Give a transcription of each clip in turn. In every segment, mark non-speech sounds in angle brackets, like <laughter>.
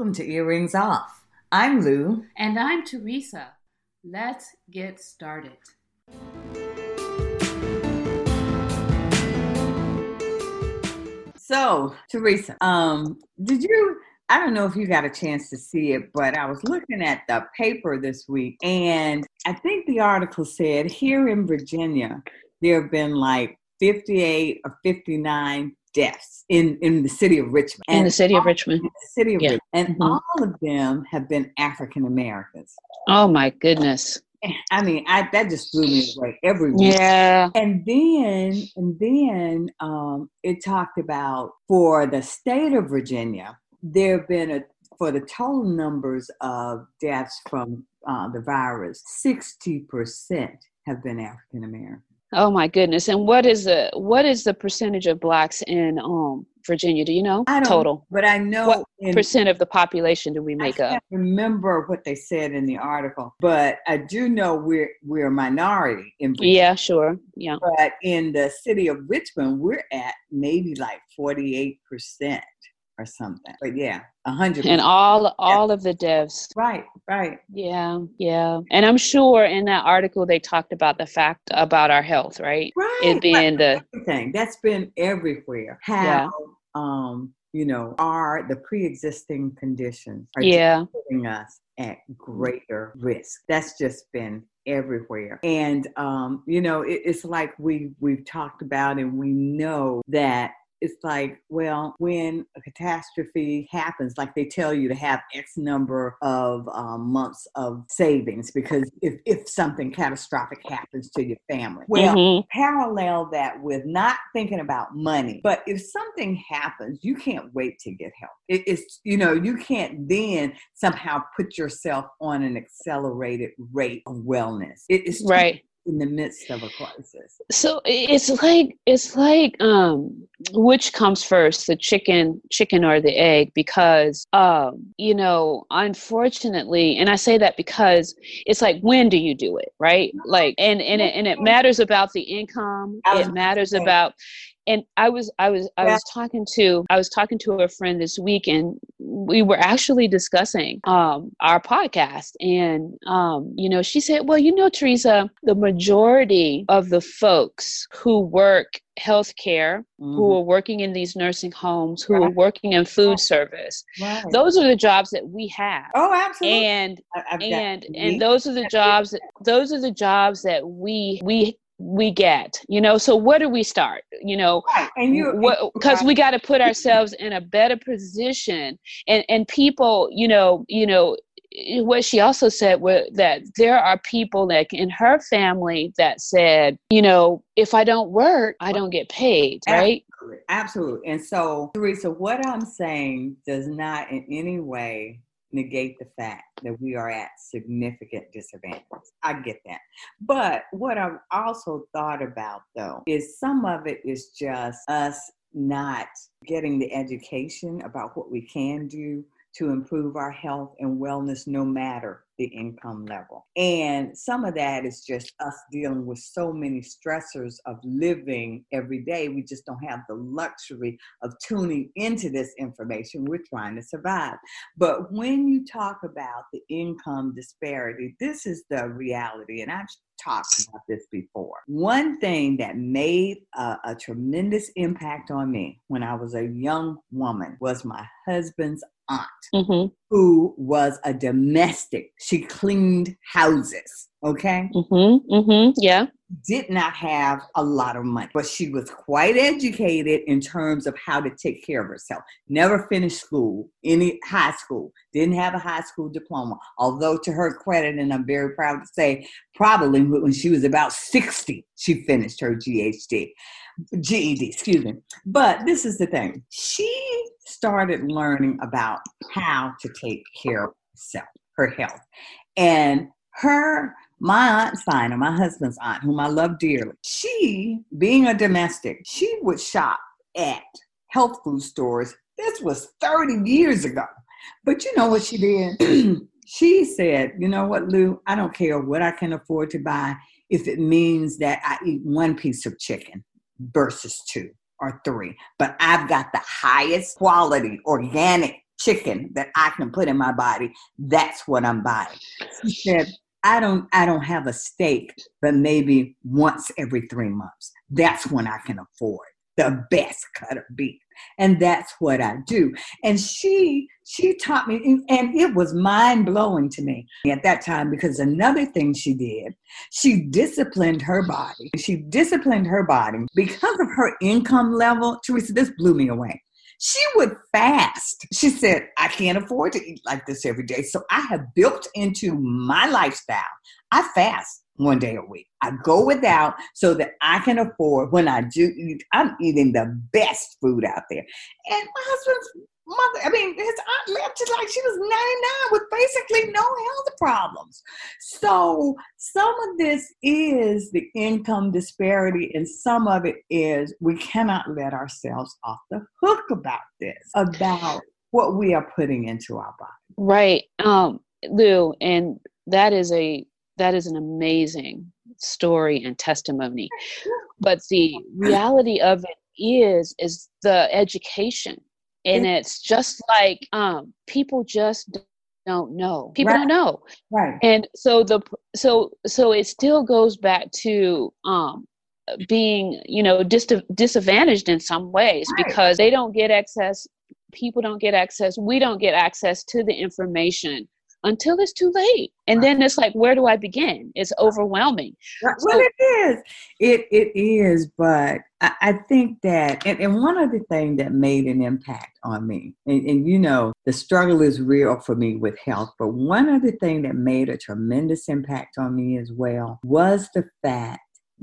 Welcome to Earrings Off. I'm Lou. And I'm Teresa. Let's get started. So, Teresa, um, did you? I don't know if you got a chance to see it, but I was looking at the paper this week, and I think the article said here in Virginia, there have been like 58 or 59 deaths in, in the city of Richmond. In the city of Richmond. the city of yeah. Richmond. And mm-hmm. all of them have been African Americans. Oh my goodness. I mean, I, that just blew me away every week. Yeah. And then, and then um, it talked about for the state of Virginia, there have been a for the total numbers of deaths from uh, the virus, sixty percent have been African American. Oh my goodness! And what is the what is the percentage of blacks in um Virginia? Do you know total? But I know what in, percent of the population do we make I up? remember what they said in the article, but I do know we're we're a minority in Virginia. Yeah, sure. Yeah. But in the city of Richmond, we're at maybe like forty eight percent or something. But yeah, a hundred. And all all of the devs. Right, right. Yeah, yeah. And I'm sure in that article they talked about the fact about our health, right? Right. It being the thing that's been everywhere. How yeah. um you know are the pre-existing conditions are yeah. putting us at greater risk. That's just been everywhere and um you know it, it's like we we've talked about and we know that it's like, well, when a catastrophe happens, like they tell you to have X number of um, months of savings because if, if something catastrophic happens to your family. Well, mm-hmm. parallel that with not thinking about money, but if something happens, you can't wait to get help. It, it's, you know, you can't then somehow put yourself on an accelerated rate of wellness. It, it's right in the midst of a crisis. So it's like it's like um which comes first, the chicken chicken or the egg because um you know, unfortunately, and I say that because it's like when do you do it, right? Like and and it, and it matters about the income, it matters about and i was i was i was talking to i was talking to a friend this week and we were actually discussing um, our podcast and um, you know she said well you know teresa the majority of the folks who work healthcare mm-hmm. who are working in these nursing homes who right. are working in food service right. those are the jobs that we have oh absolutely and and and those are the jobs that those are the jobs that we we we get you know so where do we start you know right. and you because we got to put ourselves in a better position and and people you know you know what she also said was that there are people like in her family that said you know if i don't work i don't get paid right absolutely, absolutely. and so teresa what i'm saying does not in any way negate the fact that we are at significant disadvantage. I get that. But what I've also thought about though is some of it is just us not getting the education about what we can do to improve our health and wellness no matter the income level. And some of that is just us dealing with so many stressors of living every day. We just don't have the luxury of tuning into this information. We're trying to survive. But when you talk about the income disparity, this is the reality. And I've talked about this before. One thing that made a, a, tremendous impact on me when I was a young woman was my husband's aunt, mm-hmm. who was a domestic. She cleaned houses. Okay. Mm-hmm. Mm-hmm. Yeah. Did not have a lot of money, but she was quite educated in terms of how to take care of herself. Never finished school, any high school, didn't have a high school diploma. Although, to her credit, and I'm very proud to say, probably when she was about 60, she finished her GHD. GED, excuse me. But this is the thing. She started learning about how to take care of herself, her health. And her, my aunt Sina, my husband's aunt, whom I love dearly, she, being a domestic, she would shop at health food stores. This was 30 years ago. But you know what she did? <clears throat> she said, you know what, Lou, I don't care what I can afford to buy if it means that I eat one piece of chicken versus two or three. But I've got the highest quality organic chicken that I can put in my body, that's what I'm buying. She said, I don't I don't have a steak, but maybe once every three months. That's when I can afford the best cut of beef and that's what i do and she she taught me and it was mind-blowing to me at that time because another thing she did she disciplined her body she disciplined her body because of her income level teresa this blew me away she would fast. She said, I can't afford to eat like this every day. So I have built into my lifestyle. I fast one day a week. I go without so that I can afford when I do I'm eating the best food out there. And my husband's mother, I mean, his aunt lived just like she was 99 with basically no health problems. So some of this is the income disparity, and some of it is we cannot let ourselves off the hook about this, about what we are putting into our body. Right. Um, Lou, and that is a that is an amazing story and testimony. But the reality of it is is the education. And it's just like um, people just don't know. People right. don't know. Right. And so the so so it still goes back to um being you know dis- disadvantaged in some ways right. because they don't get access people don't get access we don't get access to the information until it's too late. And then it's like, where do I begin? It's overwhelming. Well, so, it is. It it is, but I, I think that and, and, one other thing that made an impact on me, and, and you know, the struggle is real for me with health, but one other thing that made a tremendous impact on me as well was the fact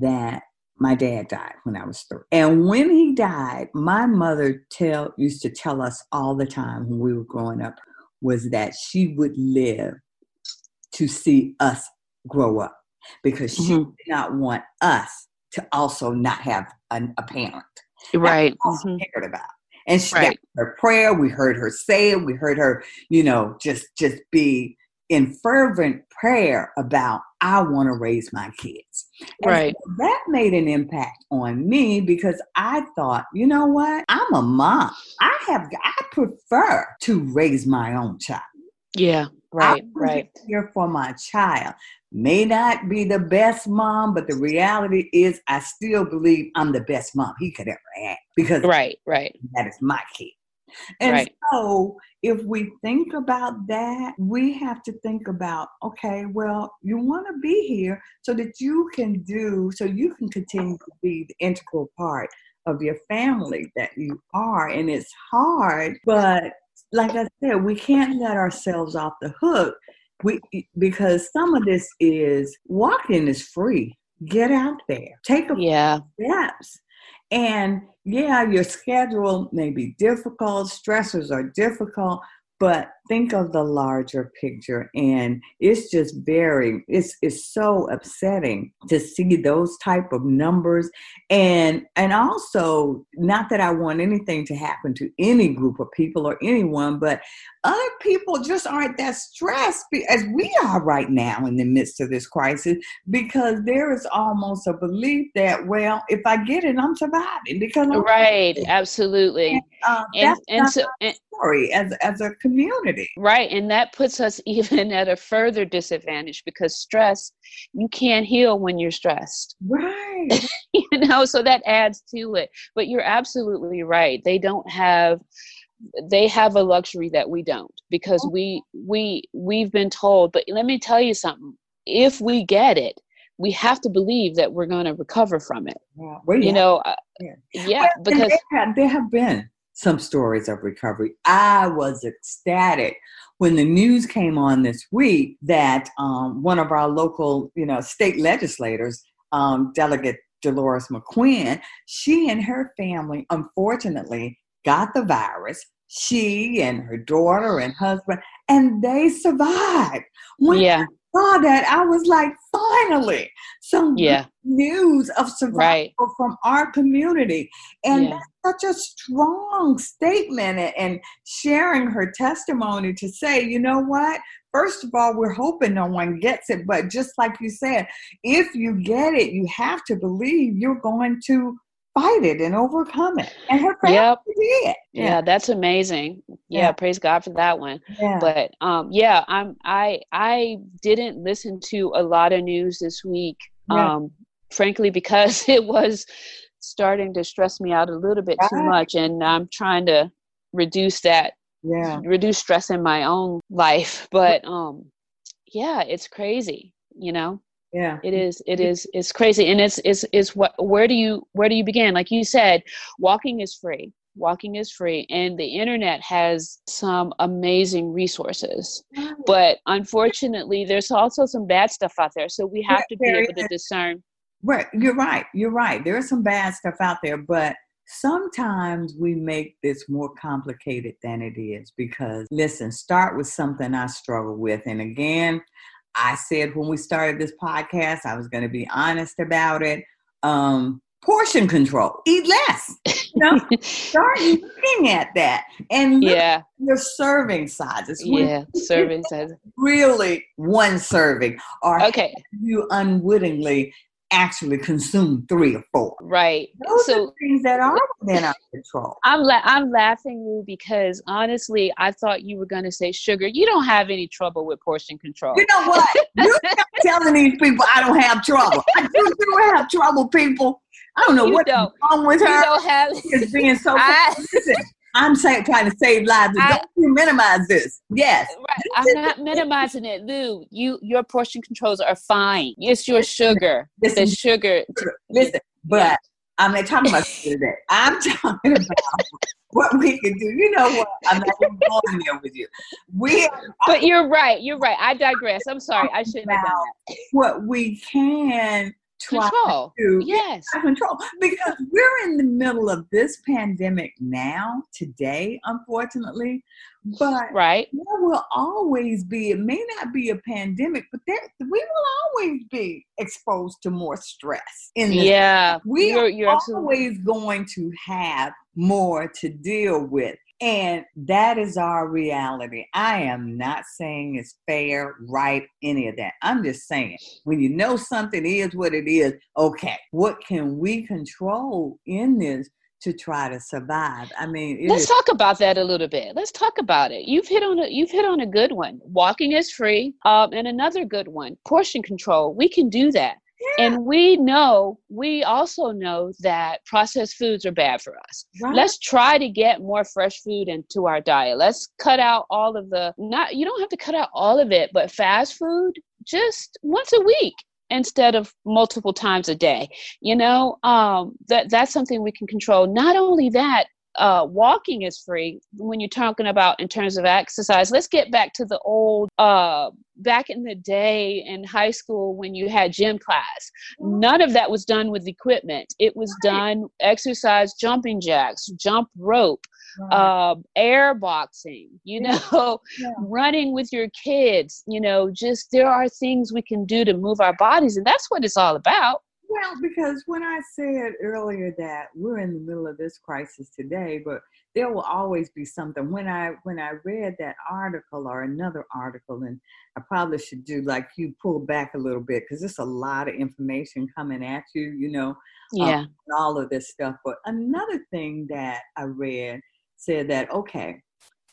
that my dad died when I was three. And when he died, my mother tell used to tell us all the time when we were growing up, was that she would live to see us grow up because she mm-hmm. did not want us to also not have an, a parent. Right. mm-hmm. cared about. And she right. her prayer. We heard her say it. We heard her, you know, just just be in fervent prayer about I want to raise my kids. And right. So that made an impact on me because I thought, you know what? I'm a mom. I have I prefer to raise my own child. Yeah, right, right. Here for my child. May not be the best mom, but the reality is I still believe I'm the best mom he could ever have because right, right. That is my kid. And right. so, if we think about that, we have to think about okay, well, you want to be here so that you can do, so you can continue to be the integral part of your family that you are. And it's hard, but like I said, we can't let ourselves off the hook. We, because some of this is walking is free. Get out there, take a yeah. steps and yeah, your schedule may be difficult, stressors are difficult, but think of the larger picture and it's just very it's it's so upsetting to see those type of numbers. And and also not that i want anything to happen to any group of people or anyone but other people just aren't that stressed as we are right now in the midst of this crisis because there is almost a belief that well if i get it i'm surviving because I'm right absolutely. And, uh, and, and so and, story as as a community Right. And that puts us <laughs> even at a further disadvantage because stress, you can't heal when you're stressed. <laughs> Right. you know, so that adds to it. But you're absolutely right. They don't have they have a luxury that we don't because oh. we we we've been told but let me tell you something if we get it we have to believe that we're going to recover from it yeah. well, yeah. you know uh, yeah, yeah well, because there have, there have been some stories of recovery. I was ecstatic when the news came on this week that um, one of our local, you know, state legislators, um, Delegate Delores McQuinn, she and her family, unfortunately, got the virus. She and her daughter and husband, and they survived. When yeah saw that, I was like, finally, some yeah. news of survival right. from our community. And yeah. that's such a strong statement and sharing her testimony to say, you know what? First of all, we're hoping no one gets it, but just like you said, if you get it, you have to believe you're going to fight it and overcome it. And her family Yep. did. yeah. that's amazing yeah, Yeah. praise god for that one Yeah. but um yeah i'm i i didn't listen to a lot of news this week Yeah. um frankly because <laughs> it was starting to stress me out a little bit too much and i'm trying to reduce that yeah. reduce stress in my own life but um yeah it's crazy you know Yeah. it is it is it's crazy and it's it's it's what where do you where do you begin like you said walking is free walking is free and the internet has some amazing resources but unfortunately there's also some bad stuff out there so we have to be able to discern Right. You're right. You're right. There's some bad stuff out there, but sometimes we make this more complicated than it is because listen, start with something I struggle with. And again, I said when we started this podcast, I was going to be honest about it. Um, portion control. Eat less. You know, <laughs> start looking at that and look yeah your serving sizes. Yeah serving says Really, one serving, or okay you unwittingly actually consume three or four. right Those so are things that are within our control. I'm la- I'm laughing Lou, because honestly, I thought you were going to say sugar. You don't have any trouble with portion control. You know what? <laughs> You're telling these people I don't have trouble. I do, do have trouble, people. I don't know You what's don't. wrong with her. You don't have. Being so. <laughs> I- Listen, I'm saying, trying to save lives. I- don't you minimize this. Yes. Right, I'm not minimizing it, Lou. You your portion controls are fine. It's your sugar. The Listen, sugar. listen, but I'm not talking about today. I'm <laughs> talking about what we can do. You know what? I'm not even going there with you. We are But you're right. You're right. I digress. I'm sorry. I shouldn't have done that. what we can Control. to Yes. control because we're in the middle of this pandemic now, today, unfortunately. But Right. there will always be, it may not be a pandemic, but there we will always be exposed to more stress in this Yeah. we You're are you're absolutely. always going to have more to deal with. And that is our reality. I am not saying it's fair, right, any of that. I'm just saying when you know something is what it is, okay, what can we control in this to try to survive? I mean, Let's is- talk about that a little bit. Let's talk about it. You've hit on a you've hit on a good one. Walking is free. Um, and another good one, portion control. We can do that. And we know, we also know that processed foods are bad for us. right? Let's try to get more fresh food into our diet. Let's cut out all of the not you don't have to cut out all of it, but fast food just once a week instead of multiple times a day. You know, um that that's something we can control. Not only that, uh, walking is free when you're talking about in terms of exercise. Let's get back to the old, uh, back in the day in high school when you had gym class. None of that was done with equipment. It was done exercise, jumping jacks, jump rope, uh, air boxing, you know, <laughs> Yeah. running with your kids, you know, just there are things we can do to move our bodies. And that's what it's all about. Well, because when I said earlier that we're in the middle of this crisis today, but there will always be something. When I when I read that article or another article, and I probably should do like you pull back a little bit because there's a lot of information coming at you, you know, um, Yeah. and all of this stuff. But another thing that I read said that okay,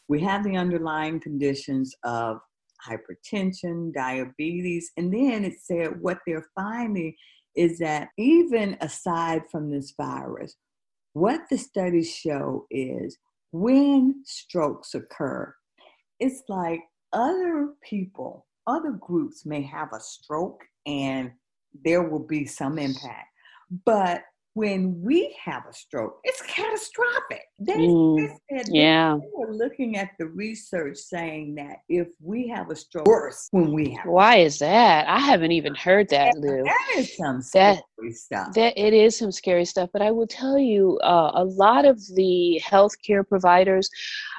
we have the underlying conditions of hypertension, diabetes, and then it said what they're finding is that even aside from this virus, what the studies show is when strokes occur, it's like other people, other groups may have a stroke and there will be some impact. But when we have a stroke, it's catastrophic. They, Mm, said Yeah. they were looking at the research saying that if we have a stroke, worse when we have Why is that? I haven't even heard that, Lou. that is some That- scary stuff. That it is some scary stuff, but I will tell you, uh, a lot of the healthcare providers.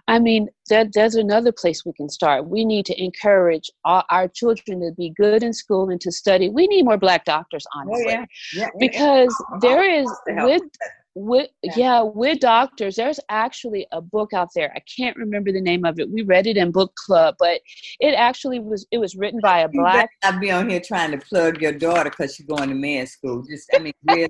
I mean, that there's another place we can start. We need to encourage our, our children to be good in school and to study. We need more black doctors, oh honestly, yeah, yeah. because Oh, oh there oh, is with with yeah. with doctors. There's actually a book out there. I can't remember the name of it. We read it in book club but it actually was it was written by a black i'll be on here trying to plug your daughter because she's going to med school. Just i mean really,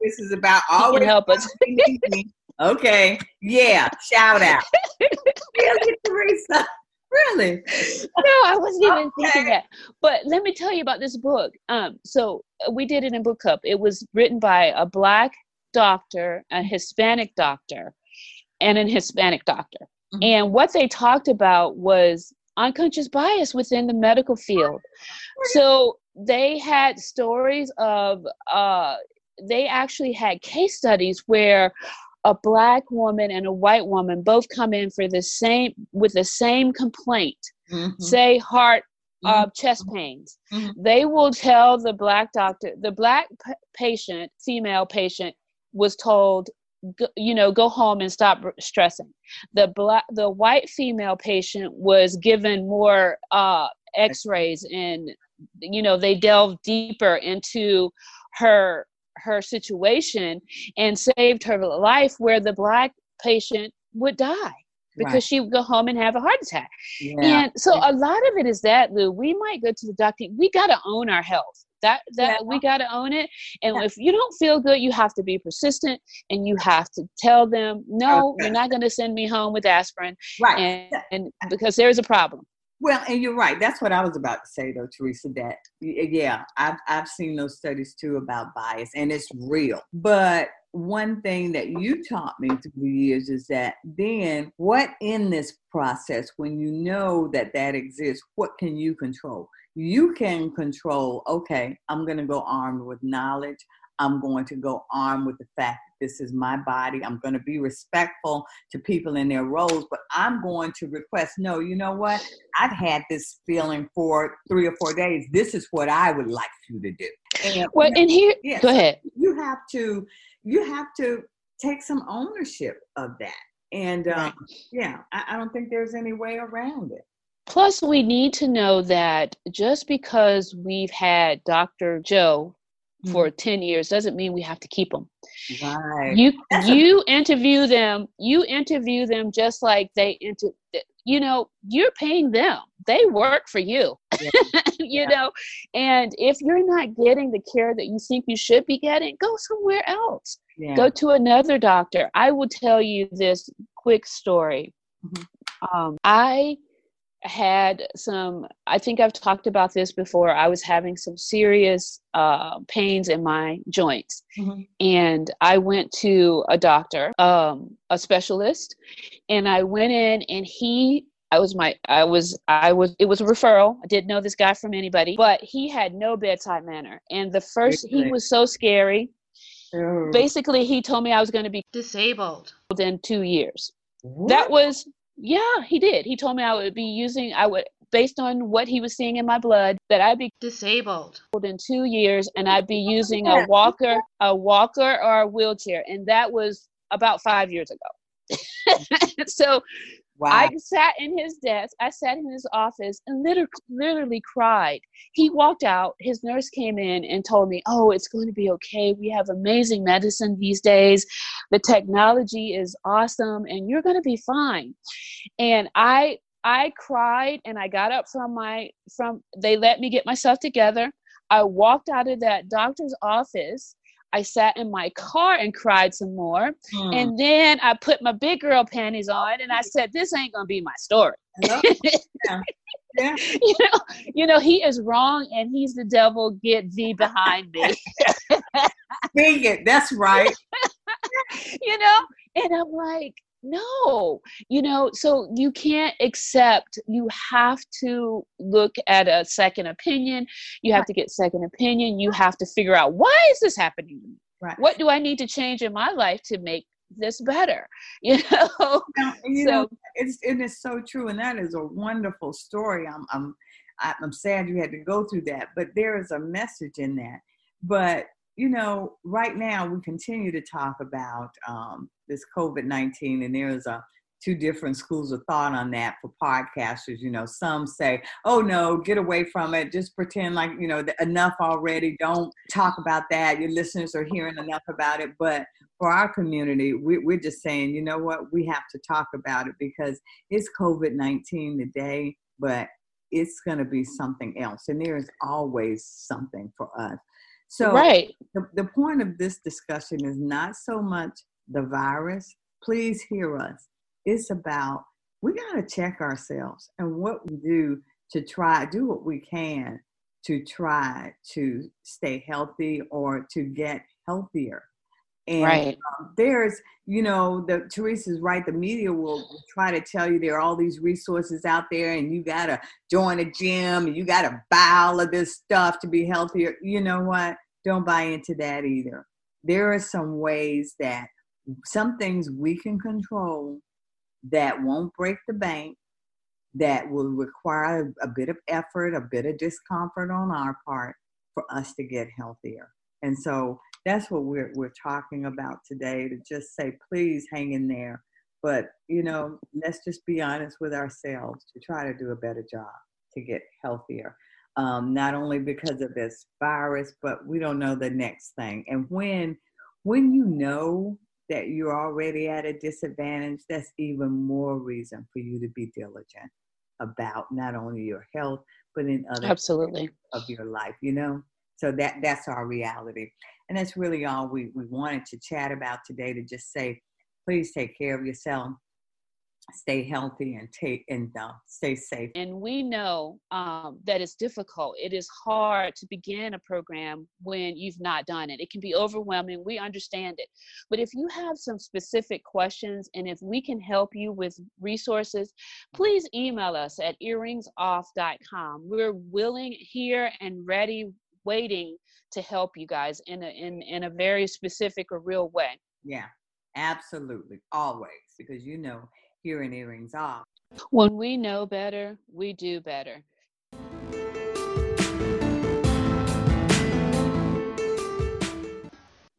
this is about always help us <laughs> okay yeah shout out <laughs> really teresa Really? no, I wasn't even okay. thinking that. But let me tell you about this book. Um, so uh, we did it in book club. It was written by a black doctor, a Hispanic doctor, and an Hispanic doctor. Mm-hmm. And what they talked about was unconscious bias within the medical field. So they had stories of, uh, they actually had case studies where a black woman and a white woman both come in for the same with the same complaint mm-hmm. say heart uh, chest pains mm-hmm. they will tell the black doctor the black p- patient female patient was told you know go home and stop stressing the black the white female patient was given more uh x-rays and you know they delved deeper into her her situation and saved her life where the black patient would die because right. she would go home and have a heart attack. Yeah. And so a lot of it is that Lou, we might go to the doctor. We got to own our health. That that yeah. we got to own it. And yeah. if you don't feel good, you have to be persistent and you have to tell them, "No, okay. you're not going to send me home with aspirin." Right. And, and because there's a problem. Well, and you're right. That's what I was about to say, though, Teresa. That yeah, I've I've seen those studies too about bias, and it's real. But one thing that you taught me through the years is that then what in this process, when you know that that exists, what can you control? You can control. Okay, I'm going to go armed with knowledge. I'm going to go armed with the fact this is my body. I'm going to be respectful to people in their roles, but I'm going to request, no, you know what? I've had this feeling for three or four days. This is what I would like you to do. And, well, and here, yeah, go so ahead. You have to, you have to take some ownership of that. And um, right. yeah, I, I don't think there's any way around it. Plus, we need to know that just because we've had Dr. Joe for mm-hmm. 10 years doesn't mean we have to keep them right you <laughs> you interview them you interview them just like they inter you know you're paying them they work for you yeah. <laughs> you yeah. know and if you're not getting the care that you think you should be getting go somewhere else yeah. go to another doctor i will tell you this quick story mm-hmm. um, i had some i think i've talked about this before i was having some serious uh, pains in my joints. Mm-hmm. and i went to a doctor um, a specialist and i went in and he i was my i was i was it was a referral. I didn't know this guy from anybody but he had no bedside manner. And the first he was so scary. Oh. basically he told me i was going to be disabled. within two years. What? that was yeah, he did. He told me I would be using, I would, based on what he was seeing in my blood, that I'd be disabled in two years and I'd be oh, using a walker, a walker or a wheelchair. And that was about five years ago. <laughs> so Wow. I sat in his desk, I sat in his office and literally, literally cried. He walked out, his nurse came in and told me, Oh, it's going to be okay. We have amazing medicine these days. The technology is awesome and you're going to be fine. And I I cried and I got up from my from they let me get myself together. I walked out of that doctor's office I sat in my car and cried some more. Mm. And then I put my big girl panties on and I said, This ain't gonna be my story. <laughs> yeah. Yeah. <laughs> you know, you know, he is wrong and he's the devil. Get thee behind me. <laughs> Dang it, that's right. you know, and I'm like, no you know so you can't accept you have to look at a second opinion you have to get second opinion you have to figure out why is this happening to me? Right. what do i need to change in my life to make this better? <laughs> You know? You so, know it's it is so true and that is a wonderful story i'm i'm i'm sad you had to go through that but there is a message in that but you know, right now we continue to talk about um, this COVID 19, and there is a uh, two different schools of thought on that for podcasters. You know, some say, "Oh no, get away from it. Just pretend like you know enough already. Don't talk about that. Your listeners are hearing enough about it." But for our community, we, we're just saying, you know what, we have to talk about it because it's COVID nineteen today, but it's going to be something else, and there is always something for us. So, right. The, the point of this discussion is not so much the virus. Please hear us. It's about we got to check ourselves and what we do to try, do what we can to try to stay healthy or to get healthier. And right. um, there's, you know, the Teresa's right. The media will try to tell you there are all these resources out there, and you gotta join a gym, and you gotta buy all of this stuff to be healthier. You know what? don't buy into that either. There are some ways that some things we can control that won't break the bank, that will require a bit of effort, a bit of discomfort on our part for us to get healthier. And so that's what we're we're talking about today to just say please hang in there. But you know, let's just be honest with ourselves to try to do a better job to get healthier um, not only because of this virus, but we don't know the next thing. And when when you know that you're already at a disadvantage, that's even more reason for you to be diligent about not only your health but in other absolutely of your life. You know, so that that's our reality, and that's really all we we wanted to chat about today. To just say, please take care of yourself stay healthy and take and uh, stay safe. And we know um, that it's difficult. It is hard to begin a program when you've not done it. It can be overwhelming. We understand it. But if you have some specific questions and if we can help you with resources, please email us at earringsoff.com. We're willing here and ready, waiting to help you guys in a in, in a very specific or real way. Yeah, absolutely. Always. Because you know hearing earrings off. When we know better, we do better.